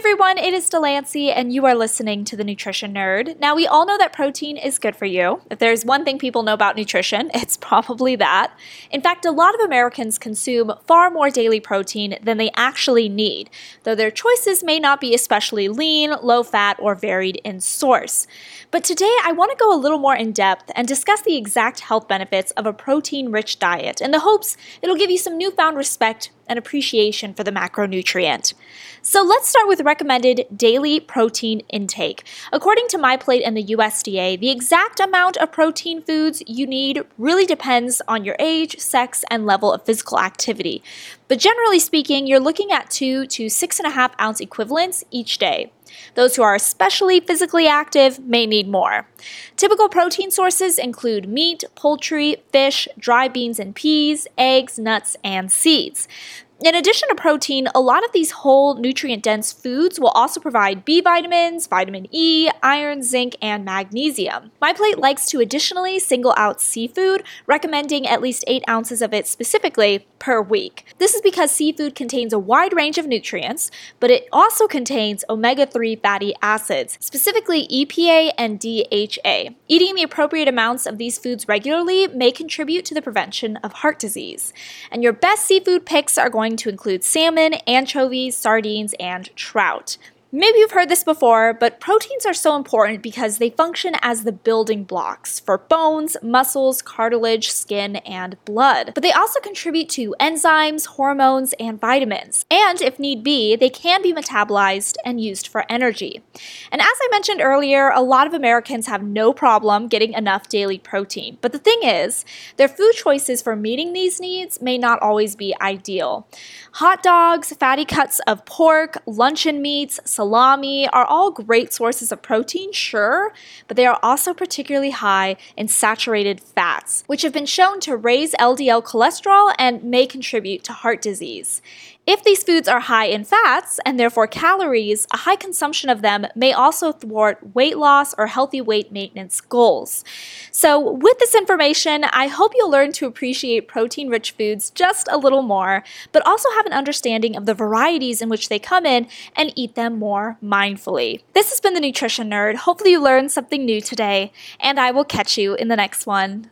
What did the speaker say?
everyone, it is Delancey, and you are listening to The Nutrition Nerd. Now, we all know that protein is good for you. If there's one thing people know about nutrition, it's probably that. In fact, a lot of Americans consume far more daily protein than they actually need, though their choices may not be especially lean, low fat, or varied in source. But today, I want to go a little more in depth and discuss the exact health benefits of a protein rich diet in the hopes it'll give you some newfound respect and appreciation for the macronutrient. So let's start with recommended daily protein intake. According to MyPlate and the USDA, the exact amount of protein foods you need really depends on your age, sex, and level of physical activity. But generally speaking, you're looking at two to six and a half ounce equivalents each day. Those who are especially physically active may need more. Typical protein sources include meat, poultry, fish, dry beans and peas, eggs, nuts, and seeds. In addition to protein, a lot of these whole nutrient dense foods will also provide B vitamins, vitamin E, iron, zinc, and magnesium. MyPlate likes to additionally single out seafood, recommending at least 8 ounces of it specifically per week. This is because seafood contains a wide range of nutrients, but it also contains omega 3 fatty acids, specifically EPA and DHA. Eating the appropriate amounts of these foods regularly may contribute to the prevention of heart disease. And your best seafood picks are going to include salmon, anchovies, sardines, and trout. Maybe you've heard this before, but proteins are so important because they function as the building blocks for bones, muscles, cartilage, skin, and blood. But they also contribute to enzymes, hormones, and vitamins. And if need be, they can be metabolized and used for energy. And as I mentioned earlier, a lot of Americans have no problem getting enough daily protein. But the thing is, their food choices for meeting these needs may not always be ideal. Hot dogs, fatty cuts of pork, luncheon meats, salami are all great sources of protein, sure, but they are also particularly high in saturated fats, which have been shown to raise LDL cholesterol and may contribute to heart disease. If these foods are high in fats and therefore calories, a high consumption of them may also thwart weight loss or healthy weight maintenance goals. So, with this information, I hope you'll learn to appreciate protein rich foods just a little more, but also have an understanding of the varieties in which they come in and eat them more mindfully. This has been the Nutrition Nerd. Hopefully, you learned something new today, and I will catch you in the next one.